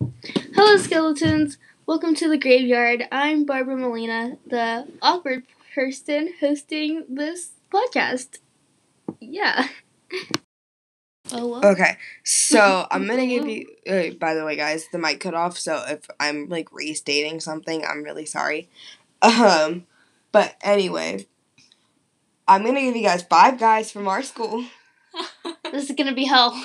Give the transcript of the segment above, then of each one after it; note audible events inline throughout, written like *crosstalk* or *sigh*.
Hello, skeletons. Welcome to the graveyard. I'm Barbara Molina, the awkward person hosting this podcast. Yeah. *laughs* Oh well. Okay, so *laughs* I'm gonna give you. Uh, by the way, guys, the mic cut off. So if I'm like restating something, I'm really sorry. Um, but anyway, I'm gonna give you guys five guys from our school, *laughs* This is gonna be hell.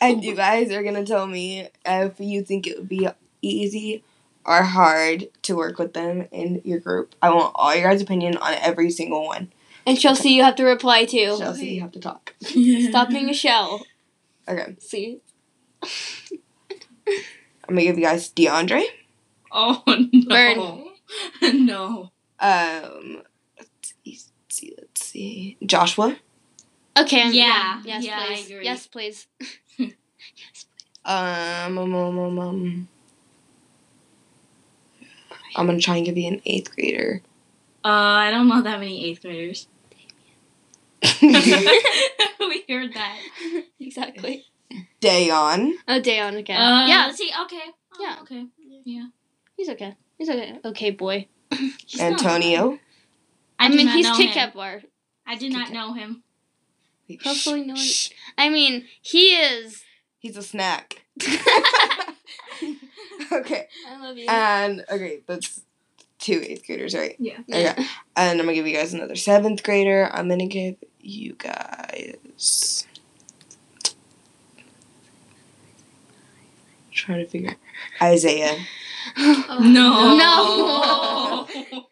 and you guys are gonna tell me if you think it would be easy or hard to work with them in your group. I want all your guys' opinion on every single one. And Chelsea, you have to reply to. Chelsea, you have to talk. Stop being a *laughs* shell. Okay, See? I'm gonna give you guys DeAndre. Oh *laughs* no. no. Um, let's see, let's see. Joshua. Okay. Yeah. Yes, Yeah, I please. agree. Yes, please. *laughs* Um, um, um, um, um. I'm gonna try and give you an eighth grader. Uh, I don't know that many eighth graders. *laughs* *laughs* we heard that. exactly. Dayon. Oh, Dayon again. Uh, yeah, Let's see. Okay. Oh, Yeah. Okay. Yeah. he's okay. He's okay. Okay, boy. Antonio. I, I, mean, he's know Kit. Kat bar. I did not know him. Hopefully no one- I mean, he is. He's a snack. *laughs* *laughs* Okay. I love you. And okay, that's two eighth graders, right? Yeah. Yeah. Okay. And I'm gonna give you guys another seventh grader. I'm gonna give you guys. Trying to figure Isaiah. *laughs* Oh, no.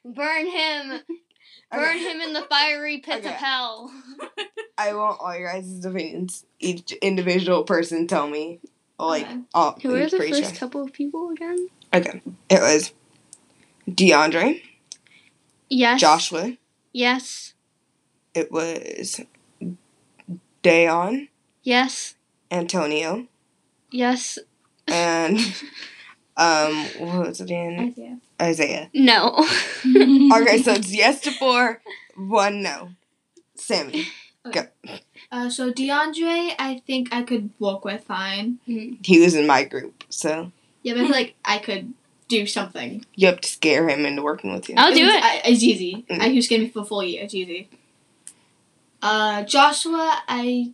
No. Burn him. Burn Okay. him in the fiery pits of hell. *laughs* I want all your guys' opinions. Each individual person tell me, like, Okay. all. Who were the first sure. couple of people again? Okay, it was DeAndre, Yes. Joshua. Yes. It was Dayon, Yes. Antonio, Yes. and *laughs* um, what was it again? Isaiah. Isaiah. No. *laughs* Okay, so *laughs* it's yes to four, one no. Sammy, Uh, so DeAndre, I think I could walk with fine. he was in my group, so Yeah, but I feel like I could do something. you have to scare him into working with you. I'll do was- it. I, it's easy. Mm. I can scare me for a full year. It's easy. Uh, Joshua, I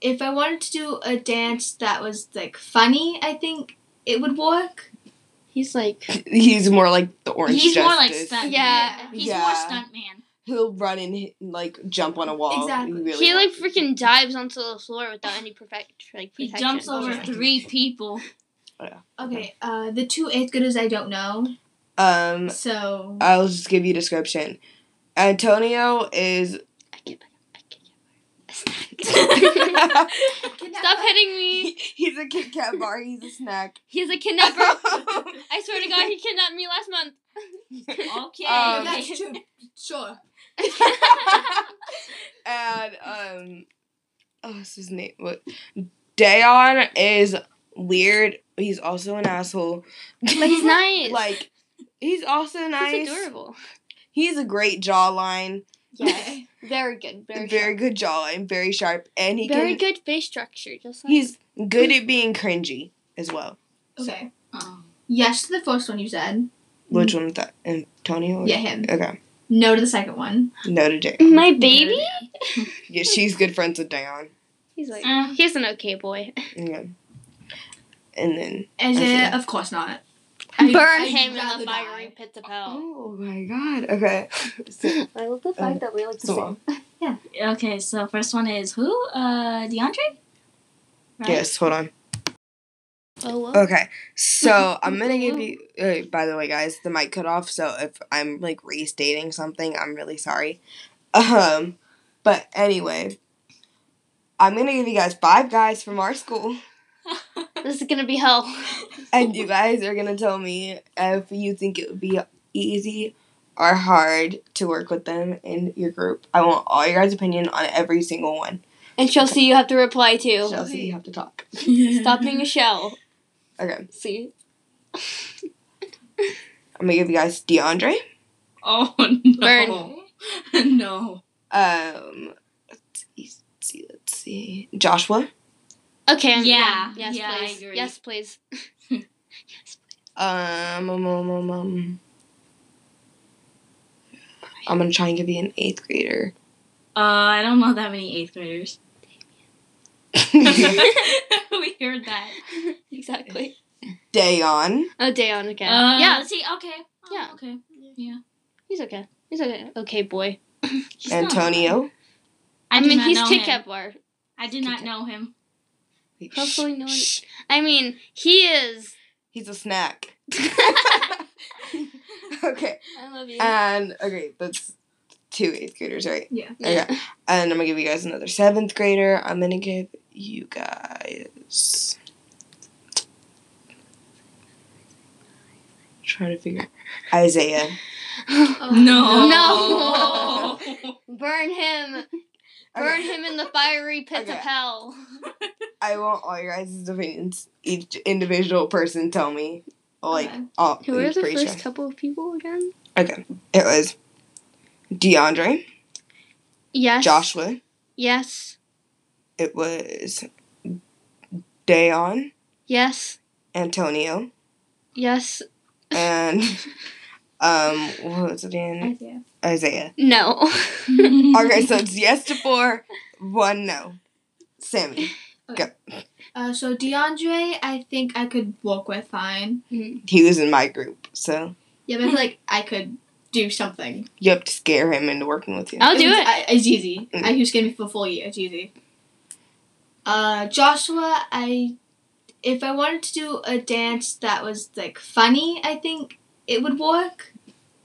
if I wanted to do a dance that was like funny, I think it would work. He's like. He's more like the orange. He's more like Justice. stunt. Yeah. man. He's Yeah. more stunt man. He'll run and hit, like jump on a wall. Exactly. really He like wants to. freaking dives onto the floor without any perfect like He jumps over Okay. three people. Okay. Uh, the two eighth graders I don't know. Um, So I'll just give you a description. Antonio is. I get I get Stop hitting me. he's a Kit Kat bar. He's a snack. *laughs* He's a kidnapper. *laughs* I swear to God, he kidnapped me last month. Okay. *laughs* Um, that's true. Sure. and um, oh, what's his name? What? Dayon is weird. He's also an asshole. But he's nice. like, he's also nice. He's adorable. He's a great jawline. Yes. *laughs* Very good. Very, Very, sharp. good jawline. Very sharp, and he Very can. good face structure. Just like He's good at being cringy as well. Okay. Oh. Yes to the first one you said. Which one was that? Antonio? Yeah, him. Okay. No to the second one. No to Dayon. my baby. *laughs* Yeah, she's good friends with Dayon. He's like Uh. he's an okay boy. Yeah. And then. Isaiah, Isaiah. of course not. Burn I'd him in the fiery die. pits of hell. Oh my god. Okay. So, I love the fact that we like to so- sing. *laughs* Okay, so first one is who? Uh, DeAndre. Right? yes, hold on. Oh well. Okay, so *laughs* I'm gonna give you. Uh, by the way, guys, the mic cut off. So if I'm like restating something, I'm really sorry. Um, but anyway, I'm gonna give you guys five guys from our school, This is gonna be hell. and you guys are gonna tell me if you think it would be easy or hard to work with them in your group. I want all your guys' opinion on every single one. And Chelsea, you have to reply too. Chelsea, you have to talk. *laughs* Stop being a shell. Okay, See. I'm gonna give you guys DeAndre. Oh *laughs* no. Burn. *laughs* no. Um, let's see, let's see. Joshua. Okay. Yeah. Yes, Yeah, I please. agree. Yes, please. *laughs* Um, um, um, um, um. I'm gonna try and give you an eighth grader. Uh, I don't know that many eighth graders. *laughs* *laughs* we heard that. exactly. Dayon. Oh, Dayon again. Uh, yeah, Let's see. Okay. Oh, Yeah. Okay. Yeah. He's okay. He's okay. Okay, boy. Antonio. I, do mean, he's know Kit. Kat bar. I did not know him. Hopefully no one- I mean, he is. He's a snack. *laughs* *laughs* Okay. I love you. And okay, that's two eighth graders, right? Yeah. Yeah. Okay. And I'm gonna give you guys another seventh grader. I'm gonna give you guys. Trying to figure Isaiah. *laughs* Oh, No. Burn him. Burn Okay. him in the fiery *laughs* pits of hell. *laughs* I want all your guys' opinions. Each individual person tell me. Like, Okay. all, Who were the first sure. couple of people again? Okay. It was DeAndre, Yes. Joshua. Yes. It was Dayon, Yes. Antonio, Yes. and *laughs* um, what was it in Isaiah. Isaiah. No. *laughs* Okay, so *laughs* it's yes to four, one no. Sammy. Uh, so DeAndre, I think I could work with fine. He was in my group, so Yeah, but I feel like I could do something. you have to scare him into working with you. I'll do It's- it. I, it's easy. Mm. I can skin me for a full year. It's easy. Uh, Joshua, I if I wanted to do a dance that was like funny, I think it would work.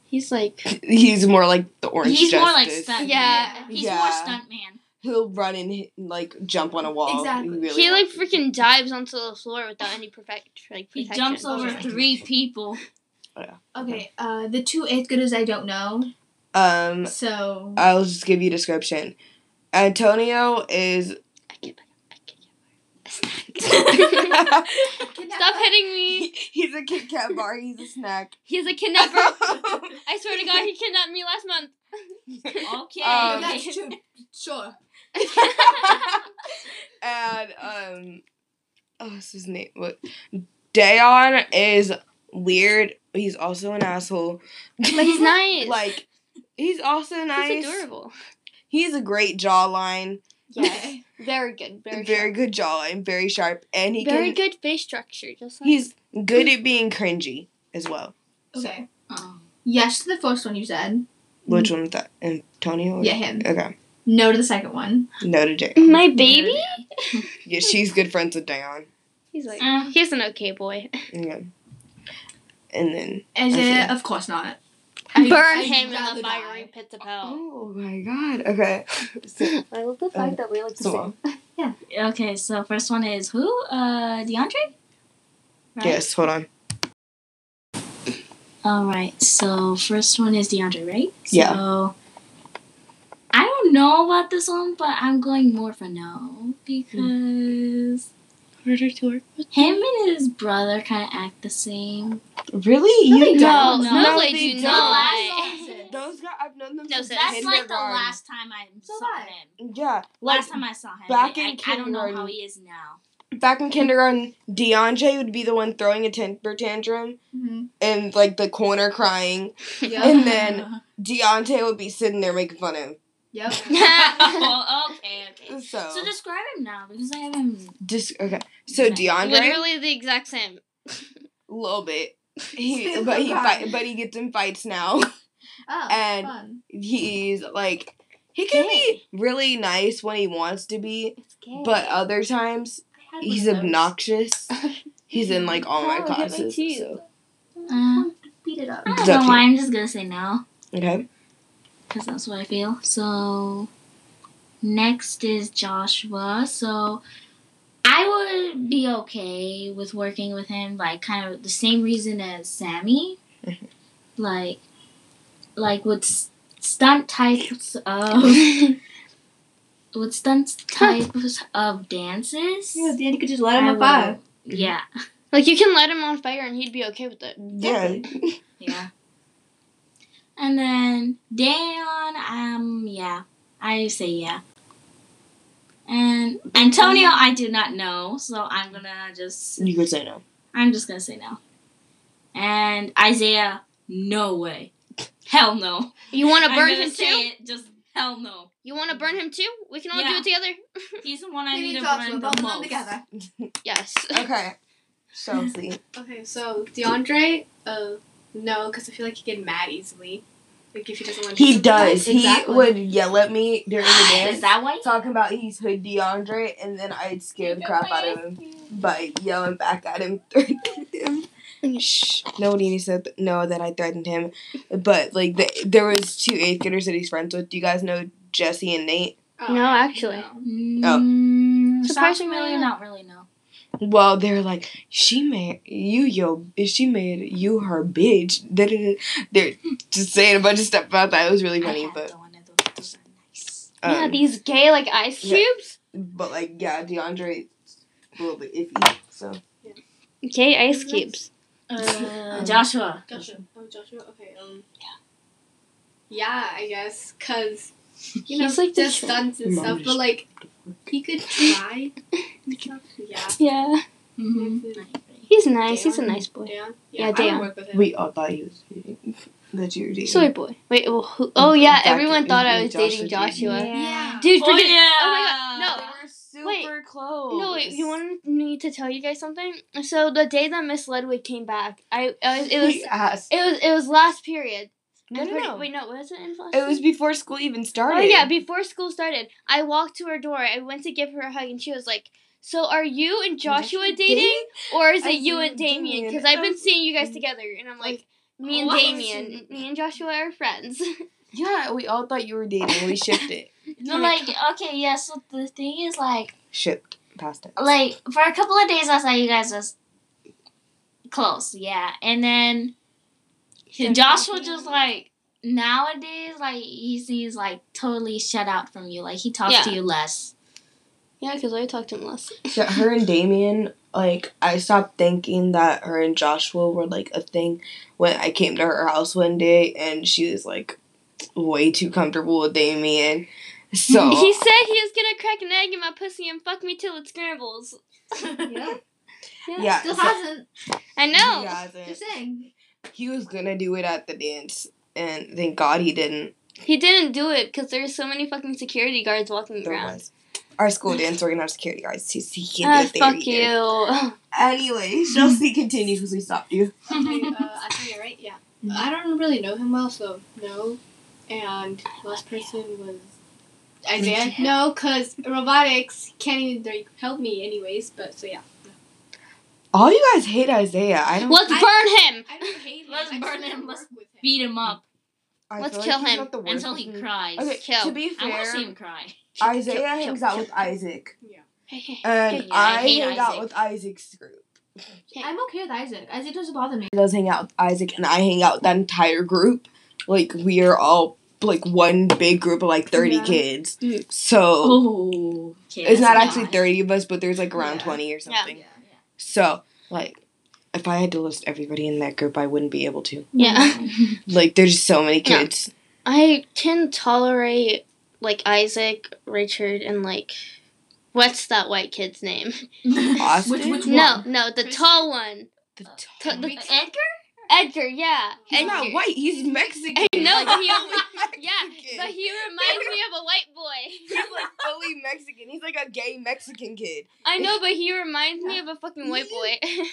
He's like. He's more like the orange He's more like Justice. stunt. Yeah. man. He's Yeah. more stunt man. He'll run and like jump on a wall. Exactly. really He like wants to. freaking dives onto the floor without any perfect like protection. He jumps over Okay. three people. Okay. Uh, the two eighth graders I don't know, Um, so I'll just give you a description. Antonio is. I can't get I can't get *laughs* *laughs* Stop hitting me. He's a Kit Kat bar. He's a snack. *laughs* He's a kidnapper. *laughs* I swear to God, he kidnapped me last month. Okay. *laughs* Um, that's true. Sure. and um, oh, what's his name? What? Dayon is weird. He's also an asshole. But he's nice. like, he's also nice. He's adorable. He's a great jawline. Yes. *laughs* Very good. Very, good. Very, sharp. good jawline. Very sharp, and he Very can. good face structure. Just like He's good at being cringy as well. Okay. Oh. Yes to the first one you said. Which one was that? Antonio? Yeah, him. Okay. No to the second one. No to Dayon. my baby. *laughs* *laughs* Yeah, she's good friends with Dion. He's like Uh. he's an okay boy. Yeah. And then. Isaiah, Okay. of course not. *laughs* Burn I'd him in rather the die. fiery pits of hell. Oh my god. Okay. *laughs* So, I love the fact that we like to so, *laughs* Okay, so first one is who? Uh, DeAndre. Right? yes, hold on. All right. So first one is DeAndre, right? Yeah. So I don't know about this one, but I'm going more for no because Harder to work with. him and his brother kind of act the same. Really? No, they You No, don't. no, No, they, they do don't. not. Those guys, I've known them No, since sis. That's like the last time I So saw what? him. Yeah, like Last time I saw him. back I, in I, I don't know how kindergarten. he is now. back in kindergarten, DeAndre would be the one throwing a temper tantrum Mm-hmm. in like the corner crying. Yep. And then- Deontay would be sitting there making fun of him. Yep. *laughs* oh, okay, okay. So, So describe him now because I haven't. just okay. So Okay. DeAndre, Literally the exact same. a little bit. *laughs* He, but he crying. fight, but he gets in fights now. Oh, *laughs* And- fun. He's like he can be really nice when he wants to be, but other times he's one of those. obnoxious. He's in like all my my classes. teeth. So. Uh, Beat it up. I don't It's know why. I'm just gonna say no Okay. Because that's what I feel. So next is Joshua. So I would be okay with working with him, like kind of the same reason as Sammy, *laughs* like like with s- stunt types of *laughs* with stunt types of dances. Yeah, then you could just let him I on fire. Yeah, Like you can light him on fire and he'd be okay with it. Yeah. *laughs* yeah. And then Dayon, um, yeah, I say yeah. And Antonio, I do not know, so I'm gonna just you could say no. I'm just gonna say no. And Isaiah, no way. Hell no. You want to I'm burn him say too? It, just hell no. You want to burn him too? We can all do it together. *laughs* He's the one I need need to Joshua, burn both the them most. together. yes. Okay. *laughs* Chelsea. Okay, so DeAndre, uh, no, because I feel like he get mad easily. Like if he doesn't want to. He something does. right. Exactly. He would yell at me during the dance. Is dance. that why? Talking about he's hood DeAndre, and then I'd scare the crap out of him by yelling back at him, *laughs* threatening him. Shh. Nobody needs to th- know that I threatened him. But like, the, there was two eighth graders that he's friends with. Do you guys know Jesse and Nate? Oh, No, actually. Oh. Mm, Surprisingly familiar, not. not really, no. Well, they're like, she made you yo, she made you her bitch. Da-da-da. *laughs* They're just saying a bunch of stuff about that. It was really funny, have but the one of those. Those are nice. yeah, um, these gay like ice yeah. cubes. but like, yeah, DeAndre, a little bit iffy. So Gay ice cubes. Uh, *laughs* Joshua. Joshua. Oh, Joshua. Okay. Um. Yeah, Yeah, I guess, cause you know, He's like the stunts and stuff, but like he could try. yeah. Yeah. Mm-hmm. He's nice. He's a nice boy. Dan. Yeah, I Dan. work with him. we all thought he was that you were dating. Soy boy. Wait. Oh, who, oh yeah. Back Everyone thought I was Joshua dating dating. Joshua. Yeah. Dude, Oh, forget. yeah. Oh my god. They No. were super Wait. close. No, wait. You wanted me to tell you guys something? So the day that Miss Ledwig came back, I, I was, it was He asked. it was it was last period. No, no, no. Wait, no, was it in last? It was before school even oh, started. Oh yeah, before school started, I walked to her door. I went to give her a hug, and she was like, "So are you and Joshua dating, or is I it you and Damien? Because I've been um, seeing you guys mm, together." And I'm like, "Me and What? Damien, me and Joshua are friends." *laughs* Yeah, we all thought you were dating. We shipped it. *laughs* No, like, okay, yeah, so the thing is, like, Shipped. Past it. like, for a couple of days, I thought you guys was close, yeah. And then Joshua just, like, nowadays, like, he seems, like, totally shut out from you. Like, he talks to you less. yeah, because I talked to him less. Yeah, her and Damien, like, I stopped thinking that her and Joshua were, like, a thing when I came to her house one day and she was, like, way too comfortable with Damien. So. *laughs* he said he was gonna crack an egg in my pussy and fuck me till it scrambles. *laughs* *laughs* Yeah. yeah. Still so- hasn't. I know. He hasn't. Just saying. He was gonna do it at the dance, and thank God he didn't. He didn't do it because there's so many fucking security guards walking There around. was. Our school dance, we're gonna have security guards. He, he Ah, can't do it fuck either. you. *laughs* Anyway, Chelsea, continues because we stopped you. *laughs* Okay, uh, Isaiah, right? Yeah. I don't really know him well, so no. And last person was Isaiah. No, because robotics can't even like, help me, anyways. But so yeah. All you guys hate Isaiah. I don't. Let's I- burn him. I don't hate him. Let's I burn him. Let's him. Beat him up I let's kill like him not the worst until he cries. Okay, Kill. to be I want to see fair, him cry. Isaiah Kill, hangs kill, out with kill. Isaac, *laughs* Hey, hey, and Yeah, I I hate hang out with Isaac's group. I'm okay with Isaac. Isaac doesn't bother me. He does hang out with Isaac, and I hang out with that entire group. Like we are all like one big group of like thirty Yeah. kids. So Oh, okay, it's not that's actually not- thirty of us, but there's like around Yeah. twenty or something. Yeah. So like. If I had to list everybody in that group, I wouldn't be able to. Yeah. *laughs* Like, there's so many Yeah. kids. I can tolerate like Isaac, Richard, and like what's that white kid's name? *laughs* Austin? Which, which No, one? no, the tall one. The uh, T- the- Edgar? Edgar, yeah. He's Edgar. not white. He's Mexican. I know, *laughs* Like, he- fully Yeah, but he reminds me of a white boy. He's like fully Mexican. He's like a gay Mexican kid. I know, but he reminds me of a fucking white boy. *laughs* *laughs*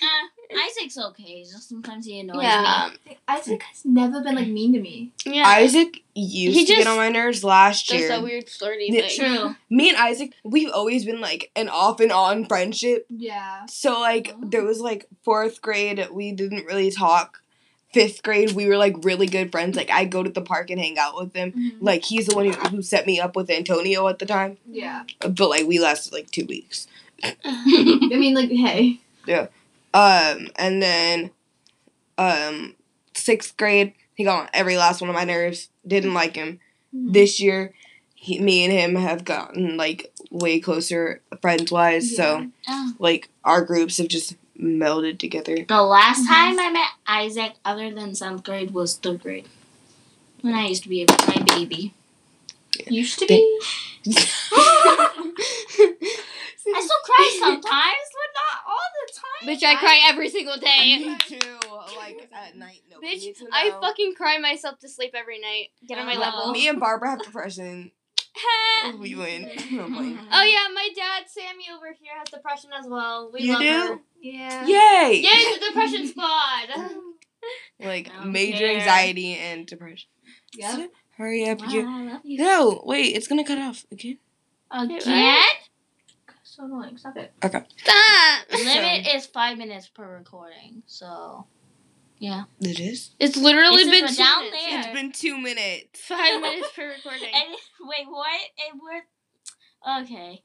Uh, Isaac's okay. Just sometimes he annoys yeah, Isaac has never been like mean to me. yeah. Isaac used He to get on my nerves last That's year. that weird flirty Yeah, thing. True. Me and Isaac, we've always been like an off and on friendship. Yeah. So like Oh. there was like fourth grade, we didn't really talk. Fifth grade, we were like really good friends. Like I go to the park and hang out with him. Mm-hmm. Like he's the one who, who set me up with Antonio at the time. Yeah. But like we lasted like two weeks. *laughs* I mean, like, hey. Yeah. Um, and then, um, sixth grade, he got on every last one of my nerves. Didn't like him. This year, he, me and him have gotten like way closer friends wise. So Oh. like our groups have just melded together. The last Mhm. time I met Isaac, other than seventh grade, was third grade. When I used to be a my baby. Used to be. *laughs* *laughs* I still cry sometimes, but not all the time. Bitch, I cry every single day. Me too. Like at *laughs* night, no. Bitch, needs to know. I fucking cry myself to sleep every night. Get on my level. Me and Barbara have depression. *laughs* Oh, we win. No, *laughs* I'm playing. Mm-hmm. Oh yeah, my dad, Sammy over here, has depression as well. We You love do? her. Yeah. Yay! Yay, the depression squad. *laughs* Like major care. anxiety and depression. Yeah. Hurry up, Wow, you. I love you. No, wait, it's gonna cut off again. Again? So annoying. Stop it. Okay. Stop. Limit is five minutes per recording. So It is. It's literally It's been two down minutes. there. It's been two minutes. Five *laughs* minutes per recording. and wait, what? And we're okay.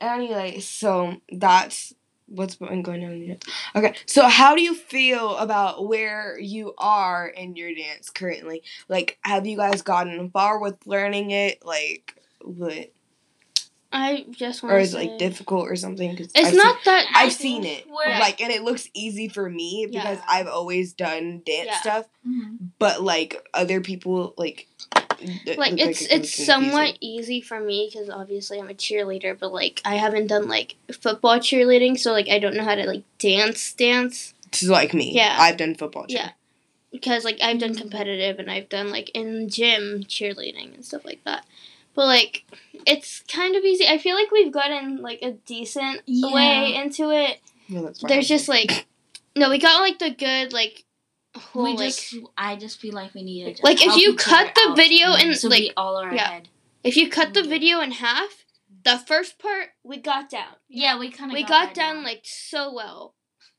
Anyway, so that's what's been going on in your dance. Okay, so how do you feel about where you are in your dance currently? Like, have you guys gotten far with learning it? Like, what? I just want Or to is it say, like difficult or something? Cause It's I've not that. I've seen it. Like, and it looks easy for me because Yeah. I've always done dance Yeah. stuff. Mhm. But like other people, like, it like look it's it it's somewhat easy for me because obviously I'm a cheerleader, but like I haven't done like football cheerleading, so like I don't know how to like dance dance confusing. like me. Yeah. I've done football. Too. Yeah. because like I've done competitive and I've done like in gym cheerleading and stuff like that. But like it's kind of easy. I feel like we've gotten like a decent Yeah. way into it. No, that's fine. There's just like no, we got like the good like whole we like just, I just feel like we need to just Like, if you cut the video and, so like- all are yeah. ahead. if you cut the video in half, the first part we got down. Yeah, we kind of we got, down like so well,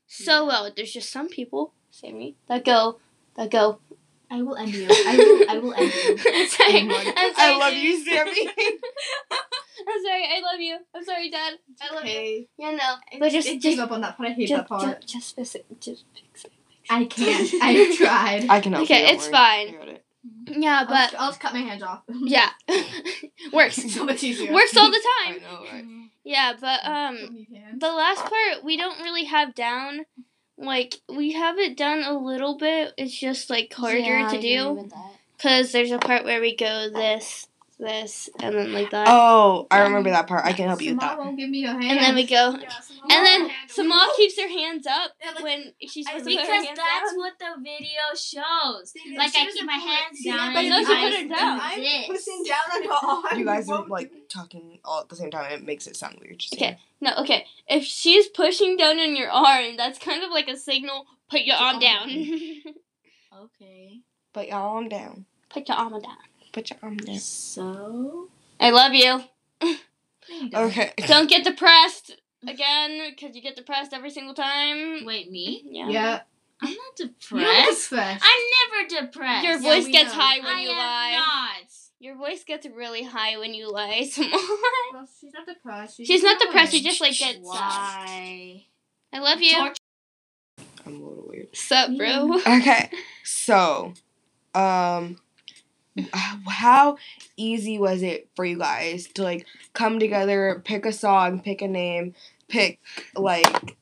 so Yeah. well. There's just some people, say me, that go, that go. I will end you. I will. I will end you. *laughs* I'm sorry. I'm sorry. I love Dad. you, Sammy. *laughs* I'm sorry. I love you. I'm sorry, Dad. I love you. Okay. Yeah, no, but just, I just, gave up on that part. I hate just, that part. just, just, fix it. Just fix it. I can't. *laughs* I've tried. I can help Okay, you. it's worry. fine. I got it. Yeah, I'll, but just, I'll just cut my hands off. yeah, works. so much easier. Works all the I time. know, right? Yeah, but um, the last part we don't really have down. Like we have it done a little bit. It's just like harder to do because there's a part where we go this, this, and then like that, Oh, I remember that part. I can help you with that. won't give me a hand. and then we go, Yeah, and then will Samal keeps her hands up Yeah, like, when she's I- supposed to put her Because that's down. what the video shows. See, Like I keep my put- hands see, down but and No, she I put her do down. I'm this. pushing down on your arm. You guys are like talking all at the same time. and It makes it sound weird. Just Okay. No, okay. If she's pushing down on your arm, that's kind of like a signal. Put your arm down. *laughs* Okay. Put your arm down. put your arm down. Put your arm down. So. I love you. Okay. Don't get depressed again, because you get depressed every single time. Wait, me? Yeah. Yeah. I'm not depressed. You're depressed. depressed. I'm never depressed. Your voice we gets know. high when I you am lie. not. Your voice gets really high when you lie. Simone. Well, she's not depressed. She's not depressed. She just like gets. Why? I love you. Torture- I'm a little weird. Sup, bro? *laughs* Okay. So, um, h- *sighs* how easy was it for you guys to like come together, pick a song, pick a name, pick like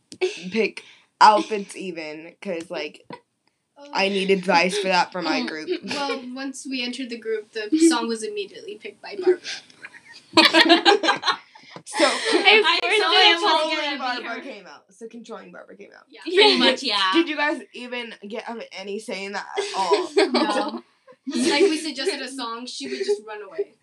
pick outfits even? Cause like. I need advice for that for my group. *laughs* Well, *laughs* once we entered the group, the song was immediately picked by Barbara. *laughs* So I I forced saw it. him was controlling Barbara came out. So controlling Barbara came out. Yeah. Pretty much, yeah. Did you guys even get um, any say in that at all? No. Like we suggested a *laughs* song, she would just run away.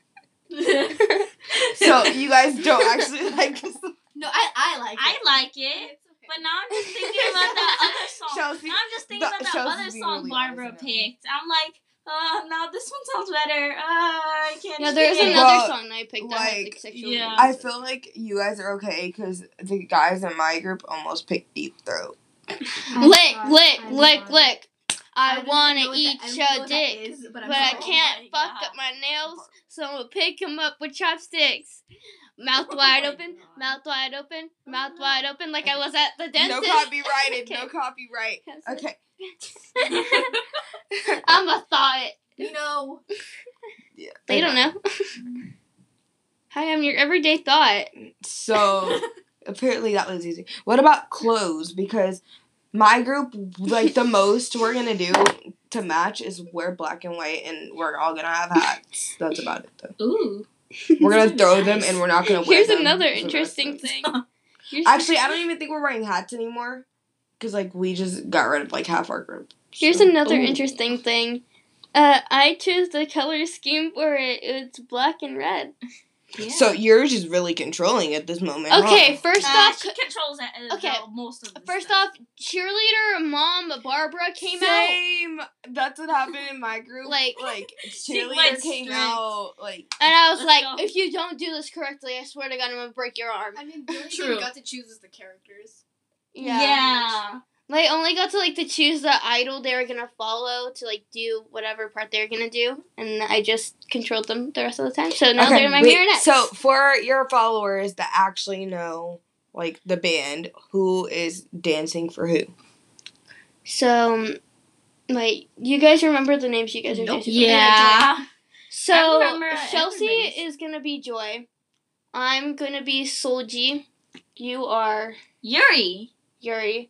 so you guys don't actually *laughs* like. this. No, I I like it. I like it. Okay. But now I'm just thinking about that *laughs* other song. Chelsea, Now I'm just thinking the- about that Chelsea's other song really Barbara honest picked. I'm like, uh, now this one sounds better. Uh, I can't. Yeah, there's another Well, song I picked that had like like, sexual. yeah. I feel like you guys are okay because the guys in my group almost picked Deep Throat. I'm Lick, sorry. lick, lick, lick. I, don't wanna eat that- I don't your know dick, is, but, I'm but I can't oh my fuck God. up my nails, so I'm gonna pick him up with chopsticks. Mouth *laughs* oh wide my open, God. mouth wide open, mouth uh-huh. wide open, like I was at the No dentist. copyrighted. *laughs* No Okay. copyright. *laughs* Okay. I'm a thought. You know, Yeah. They don't know. Hi, I'm your everyday thought. So apparently that was easy. What about clothes? Because my group, like the *laughs* most we're gonna do to match is wear black and white, and we're all gonna have hats. That's about it though. Ooh. We're gonna *laughs* throw them and we're not gonna wear Here's them another interesting thing. *laughs* Actually, I don't even think we're wearing hats anymore. Cause like we just got rid of like half our group. here's So- another Ooh. interesting thing. Uh, I chose the color scheme for it. It's black and red. So yours is really controlling at this moment. huh? Okay, first Uh, off, she controls it, uh, okay, the- most of first stuff. off, cheerleader mom Barbara came out. Same. That's what happened in my group. Like- *laughs* like *laughs* cheerleader came strict. out like And I was like, go. if you don't do this correctly, I swear to God, I'm gonna break your arm. I mean, the only thing True. you got to choose is the characters. Yeah. yeah. Like, I only got to like to choose the idol they were gonna follow to like do whatever part they were gonna do, and I just controlled them the rest of the time. So now they're my wait, marionettes. So for your followers that actually know like the band, who is dancing for who? So, um, like, you guys remember the names you guys are Nope. dancing for? Yeah. So I Chelsea everybody's. is gonna be Joy. I'm gonna be Seulgi. You are Yeri. Yeri.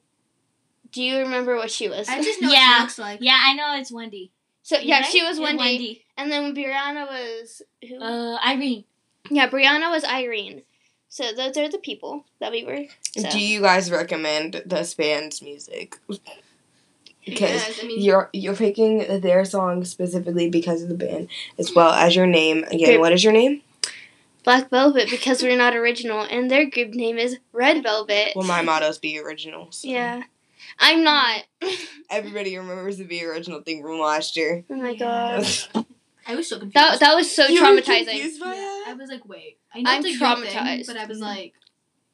Do you remember what she was? I just know what Yeah. she looks like. Yeah, I know it's Wendy. so yeah, Right? she was Yeah, Wendy. And then Brianna was who? Uh, Irene. yeah, Brianna was Irene. So those are the people that we were. So. Do you guys recommend this band's music? Because Yes, I mean, you're you're picking their song specifically because of the band, as well as your name. Again, what is your name? Black Velvet because we're not original, and their group name is Red Velvet. Well, my motto's be original. so Yeah, I'm not. *laughs* Everybody remembers the be original thing from last year. oh my god, *laughs* I was so confused. that that was so You were traumatizing. confused by Yeah, I was like, wait. I know I'm it's a good thing, traumatized. but I was mm-hmm. like,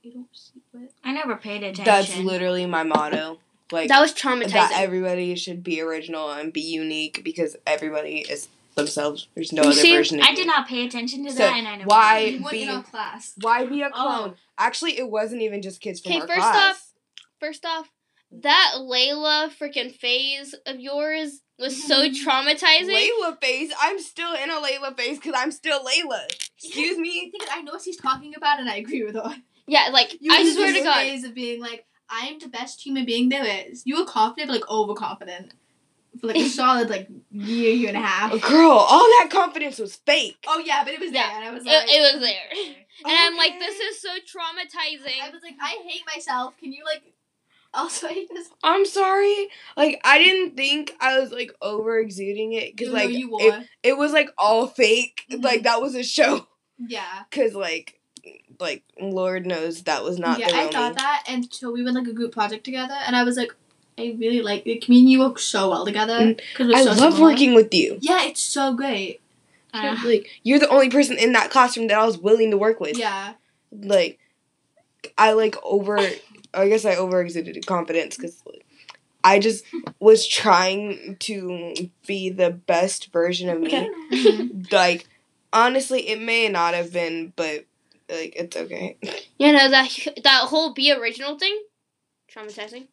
you don't see what? I never paid attention. That's literally my motto. Like That was traumatizing. that everybody should be original and be unique because everybody is themselves. There's no You other see, version of I you. did not pay attention to So, that, and I never. why- did. You weren't in our class. Why be a Oh. clone? Actually, it wasn't even just kids from Okay, our first class. off, First off, that Layla freaking phase of yours was so *laughs* traumatizing. Layla phase. I'm still in a Layla phase because I'm still Layla. Excuse me. *laughs* think I know what she's talking about, and I agree with her. Yeah, like You I swear to God. phase of being like, I'm the best human being there is. You were confident, but like overconfident for like a *laughs* solid like year, year and a half. Oh, girl, all that confidence was fake. Oh yeah, but it was Yeah, there, and I was like, it was there. And I'm like, this is so traumatizing. I was like, I hate myself. Can you like *laughs* also hate this? I'm sorry. Like I didn't think I was like over exuding it because like you it, it was like all fake. Mhm. Like that was a show. Yeah. *laughs* Cause like like Lord knows that was not yeah, the I thought that, until we went like a group project together, and I was like, I really like it. Me and you work so well together. Cause we're I so love similar. working with you. Yeah, it's so great. Uh, Like you're the only person in that classroom that I was willing to work with. Yeah. Like I like over. I guess I over exuded confidence because I just was trying to be the best version of me. Okay. Mhm. Like honestly, it may not have been, but like it's okay. you know that that whole be original thing, traumatizing.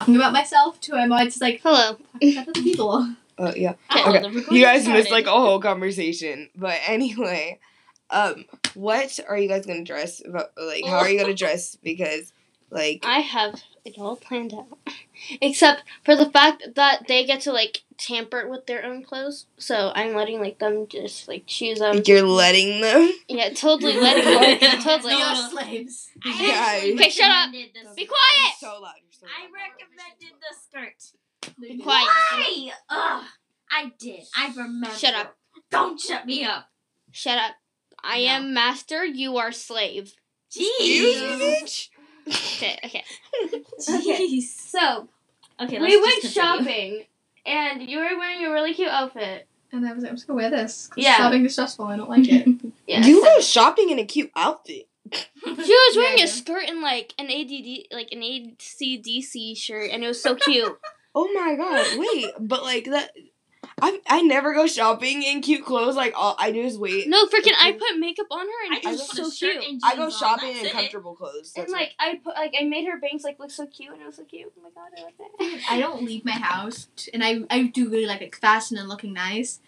Talking about myself too. I'm always like, Hello. other people. Uh, yeah. oh, *laughs* Okay, You guys started. missed like a whole conversation, but anyway, um, what are you guys gonna dress? about- Like, how are you gonna dress? Because, like, I have it all planned out, *laughs* except for the fact that they get to like tamper with their own clothes. So I'm letting like them just like choose them. you're letting them. Yeah, totally letting them. *laughs* totally. We No. are slaves. I Yeah. actually Okay, shut up. recommended this- Be quiet. So loud. You're so I recommended the skirt. Be quiet. Why? Ugh, I did. I remember. Shut up. Don't shut me up. Shut up. I No. am master. You are slave. Excuse Jeez. me, bitch. Okay. Okay. *laughs* Jeez. So Okay, we let's went continue. shopping, and you were wearing a really cute outfit. And I was like, I'm just gonna wear this. Yeah. Shopping is stressful. I don't like it. *laughs* Yeah. You go shopping in a cute outfit. She was *laughs* wearing Yeah, a skirt and like an ADD, like an ACDC shirt, and it was so cute. Oh my god! Wait, but like that. I I never go shopping in cute clothes. Like all I do is wait. no, freaking, I put makeup on her, and I it just so cute. I go shopping that's in it. comfortable clothes. And That's like I put, like I made her bangs like look so cute, and it was so cute. Oh my god, I love that. I don't leave my house, t- and I I do really like like fashion and looking nice,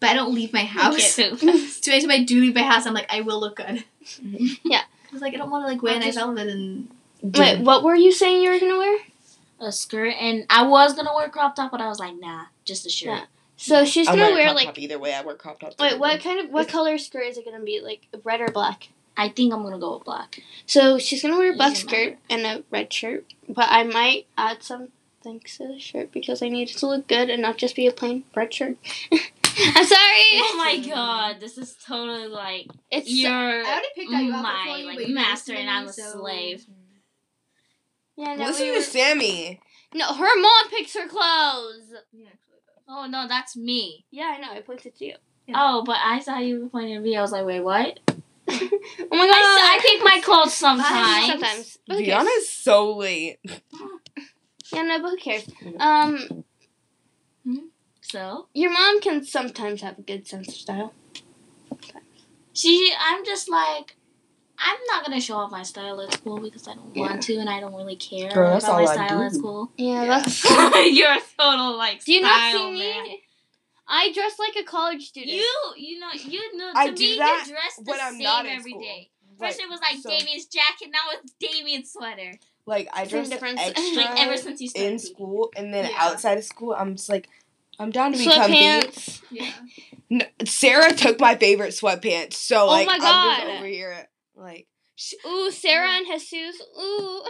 but I don't leave my house. Okay. So anytime I do leave my house, I'm like, I will look good. *laughs* Yeah. *laughs* Cause like I don't want to like wear a I'll nice outfit and Wait, what were you saying you were gonna wear? A skirt, and I was gonna wear crop top, but I was like, nah, just a shirt. Yeah. So she's gonna wearing a wear crop like top either way. I wear crop tops. wait, what day. kind of what color skirt is it gonna be? Like red or black? I think I'm gonna go with black. So she's gonna wear a black Doesn't skirt and a red shirt, but I might add some things to the shirt because I need it to look good and not just be a plain red shirt. *laughs* I'm sorry. Oh my god, this is totally like It's you're I already picked out your my for you, like master and I'm a so- slave. yeah. No, Listen we to Sammy. no, her mom picks her clothes. Yeah, actually, but- Oh no, that's me. Yeah, I know. I pointed to you. Yeah. Oh, but I saw you pointing at me. I was like, wait, what? *laughs* oh my god. I, I pick my clothes *laughs* sometimes. Sometimes. But? Gianna's so late. Yeah, no, but who cares? *laughs* Um, So your mom can sometimes have a good sense of style. she, I'm just like, I'm not gonna show off my style at school because I don't want to, and I don't really care Girl, that's about my all I style do. at school. Yeah, Yeah. that's. *laughs* You're a total like. Do you not style see me? man. I dress like a college student. You, you know, you know. To I me, do that you dress the when I'm same not in every school. day. First it was like so, Damien's jacket, now it's Damien's sweater. Like I Same dress difference. *laughs* extra Like ever since you started. in school, and then Yeah. outside of school, I'm just like, I'm down to be comfy. Sweatpants. Yeah. N- Sarah took my favorite sweatpants, so Oh like my I'm God. just over here like. She, Ooh, Sarah and Jesus. Ooh.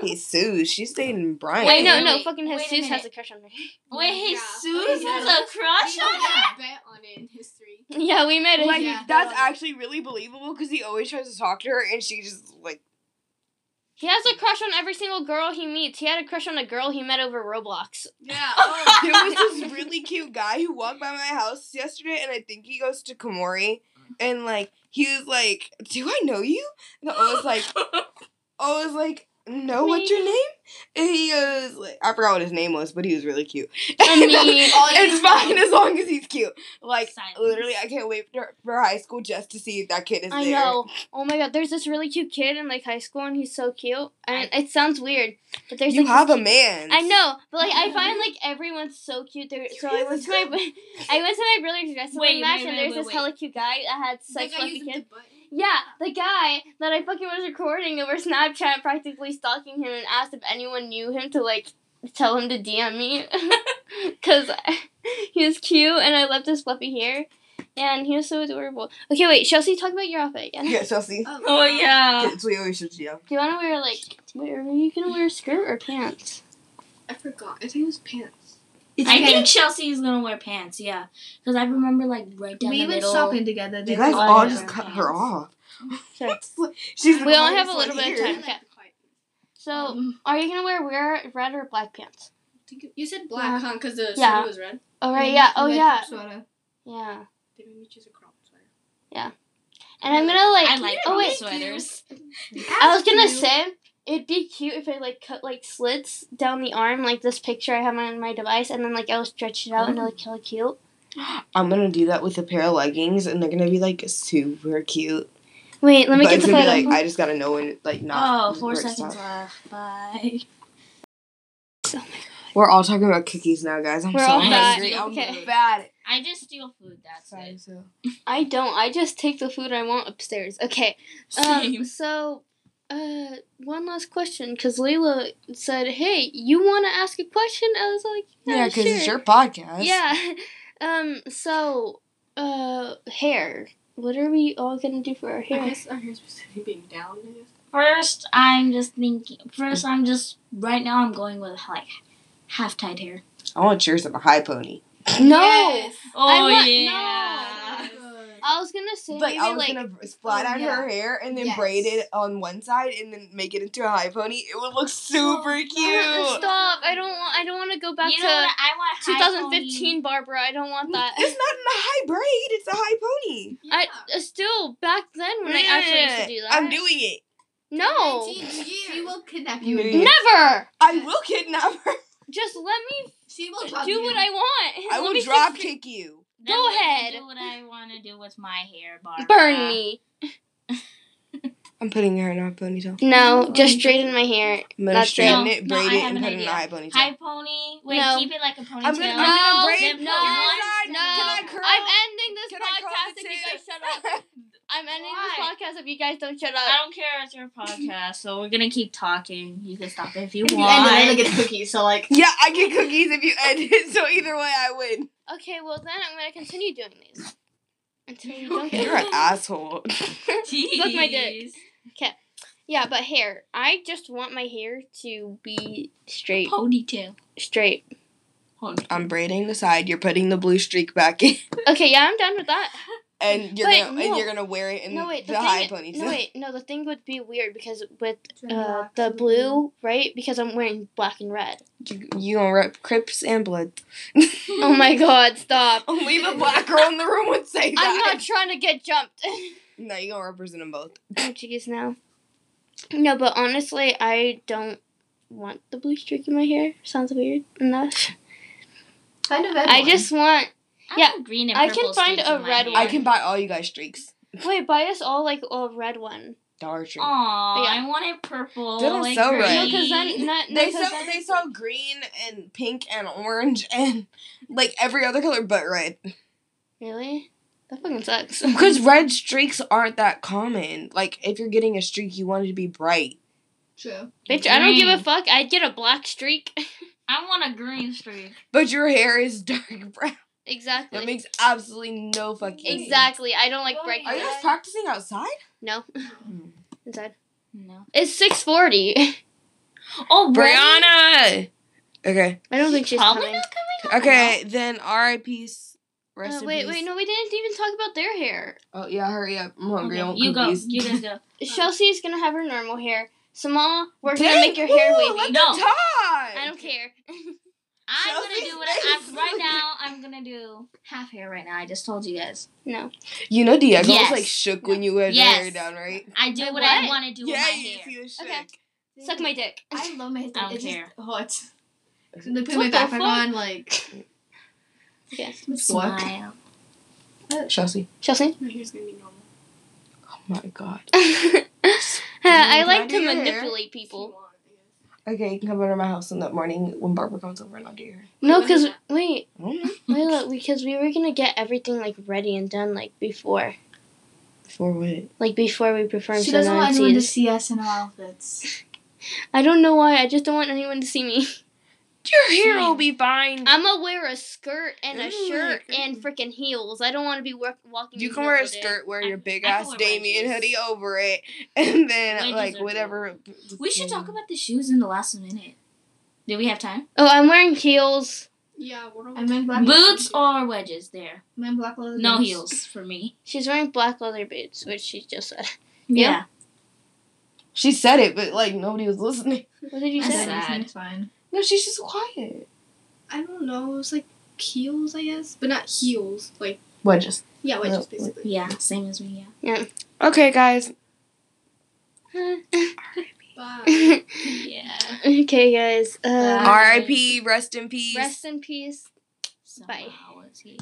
*laughs* Jesus, she's dating Brian. Wait, no, wait, fucking wait a has a crush on her. Wait, Yeah. Jesus oh, Yeah. has a crush on had her? bet on it in history. Yeah, we made it. Like Yeah. that's actually really believable because he always tries to talk to her, and she just like He has a crush on every single girl he meets. He had a crush on a girl he met over Roblox. Yeah. *laughs* Oh, there was this really cute guy who walked by my house yesterday, and I think he goes to Komori, and like he was like, "Do I know you?" And I was like, *laughs* "I was like, no, what's your name?" And he goes, like, I forgot what his name was, but he was really cute. *laughs* I mean, *laughs* it's fine as long as he's cute. Like Silence. literally, I can't wait for, for high school just to see if that kid is I there. know. Oh my god, there's this really cute kid in like high school, and he's so cute. And it sounds weird, but there's You like, have this a man. I know, but like I *laughs* find like everyone's so cute. There, so I went to my I went to my brother's wrestling Wait, match, wait, and there's wait, this wait. hella cute guy that had Like sex I with used a the kid. button. Yeah, the guy that I fucking was recording over Snapchat, practically stalking him, and asked if anyone knew him to like tell him to DM me, *laughs* cause *laughs* he was cute and I loved his fluffy hair, and he was so adorable. Okay, wait, Chelsea, talk about your outfit again. Yeah, Chelsea. Oh, Oh yeah. It's we always should yeah. Do you want to wear like? Wait, are you gonna wear a skirt or pants? I forgot. I think it was pants. I think Chelsea is gonna wear pants, yeah, because I remember like right down we the went shopping together. You guys all all just their cut her off. *laughs* *laughs* She's We only have a little one bit of time. like Okay. the quiet. So, Um, are you gonna wear wear red or black pants? You said black, huh? Because the Yeah. sweater was red. Oh right, yeah. Oh Red yeah, Sweater. yeah. They made me choose a crop sweater. Yeah. And I'm gonna like. I like oh wait, sweaters. I was gonna say it'd be cute if I like cut like slits down the arm, like this picture I have on my device, and then like I will stretch it out into like hella cute. *gasps* I'm gonna do that with a pair of leggings, and they're gonna be like super cute. Wait, let me but get it's the gonna photo. be like I just gotta know when like not. Oh, four seconds stuff. left. Bye. *laughs* We're all talking about cookies now, guys. I'm We're so all bad. hungry. I'm Okay. bad. I just steal food. That's it. So. I don't. I just take the food I want upstairs. Okay. Um. Same. So, uh, one last question, because Layla said, "Hey, you want to ask a question?" I was like, "Yeah, Yeah, because sure. it's your podcast. Yeah. *laughs* Um. So, uh, hair. What are we all gonna do for our I hair? guess our hair's supposed to being down. I guess. First, I'm just thinking. First, I'm just right now. I'm going with like half tied hair. I want yours in a high pony. No. Yes. Oh I want- yeah. Good. I was gonna say Like maybe I was like gonna flat Oh, out yeah. her hair and then Yes. braid it on one side and then make it into a high pony. It would look *gasps* super cute. stop. I don't want. I don't want to go back you know what? to I want high 2015 Barbara. I don't want that. It's not in a high braid. It's a high pony. I uh, still back then when I actually used to do that. I'm doing it. no. She will kidnap you. you. Never. I will kidnap her. Just let me She will drop do you. what I want. I Let will me drop fix- kick you. Then Go ahead. Do what I want to do with my hair, Barbara. Burn me. I'm putting hair in a ponytail. No, just straighten my hair. I'm gonna That's straighten it. it, braid I it, have and an put it in a idea. high ponytail. High pony. Wait, No. keep it like a ponytail. I'm gonna, I'm No, gonna braid Then it no, on one one. No, Can I curl? I'm ending this Can I curl podcast the if you guys shut up. *laughs* I'm ending Why? this podcast if you guys don't shut up. I don't care. It's your podcast, so we're gonna keep talking. You can stop if you If you want. end it, then I get cookies. So like, Yeah, I get cookies if you end it, so either way I win. Okay, well then I'm gonna continue doing these until you don't *laughs* You're an asshole. *laughs* Suck my dick. Jeez. Yeah, but hair. I just want my hair to be straight. Ponytail. Straight. Ponytail. I'm braiding the side. You're putting the blue streak back in, Okay, yeah, I'm done with that. *laughs* and you're Wait, gonna no. and you're gonna wear it in no wait, the, the, high ponytail. no wait, no. The thing would be weird because with uh, the blue, right? Because I'm wearing black and red. You, you gonna rep Crips and Blood. *laughs* Oh my God! Stop. *laughs* Only the black girl in the room would say that. I'm not trying to get jumped. *laughs* No, you gonna represent them both. oh jeez, now. No, but honestly, I don't want the blue streak in my hair. Sounds weird enough. kind of. I just want. I Yeah, have green and I can find a red one. I can buy all you guys streaks. Wait, buy us all like a red one. Dollar Tree. Aw, Yeah. I wanted purple. They don't like sell green. red. No, because then *laughs* not. No, They 'cause sell then- they sell green and pink and orange and like every other color but red. Really? That fucking sucks. *laughs* Because red streaks aren't that common. Like if you're getting a streak, you want it to be bright. True. Bitch, I don't give a fuck. I'd get a black streak. *laughs* I want a green streak. But your hair is dark brown. Exactly. That makes absolutely no fucking sense. exactly. I don't like Well, bright Are you guys practicing outside? No. *laughs* Inside. No. It's six forty. *laughs* Oh. Brianna. Okay. I don't think she's Probably coming. not coming. Okay. Then R.I.P.'s. Rest Uh, wait, wait, no, we didn't even talk about their hair. Oh yeah, hurry up! I'm hungry. I Okay, want you go. cookies. You guys go. *laughs* Chelsea's gonna have her normal hair. Samal, we're gonna make your hair ooh, wavy. No. talk. I don't care. I'm Chelsea, gonna do what I, I'm, right now. I'm gonna do half hair right now. I just told you guys. no. You know Diego Yes. was like shook when you had Yes. your hair down, right? I do Wait, what, I what? want to do yeah, with my you, hair. he was shook. Okay. Suck my dick. I love my *laughs* hair. I don't it's care. just hot. So they put What my the backpack on, like. Okay. *laughs* It's what? Smile. Chelsea. Chelsea? My hair's gonna be normal. Oh my god. *laughs* I I like to manipulate people. Okay, you can come over to my house in the morning when Barbara comes over and I'll do your hair. No, because wait, I don't wait, look, because we were gonna get everything like ready and done like before, Before what? like before we perform. She so doesn't want one anyone to see us in our outfits. *laughs* I don't know why. I just don't want anyone to see me. *laughs* Your hair will be fine. I'm gonna wear a skirt and a Ooh, shirt and freaking heels. I don't want to be work- walking. You can wear a skirt, wear I- your big I ass wear Damien wedges. hoodie over it, *laughs* and then Wedges like are whatever. We should talk about the shoes in the last minute. Do we have time? Oh, I'm wearing heels. Yeah, what are I'm in black Boots or wedges? There. I'm in black leather. No boots. heels for me. She's wearing black leather boots, which she just said. Yeah. She said it, but like nobody was listening. What did you That's say? sad. It's fine. No, she's just quiet. I don't know. It was like heels, I guess, but not heels. Like Wedges. yeah, wedges No, basically. Yeah. Same as me. Yeah. Yeah. Okay, guys. *laughs* Bye. Yeah. okay, guys. Uh, R.I.P. Rest in peace. rest in peace. So Bye. I was here.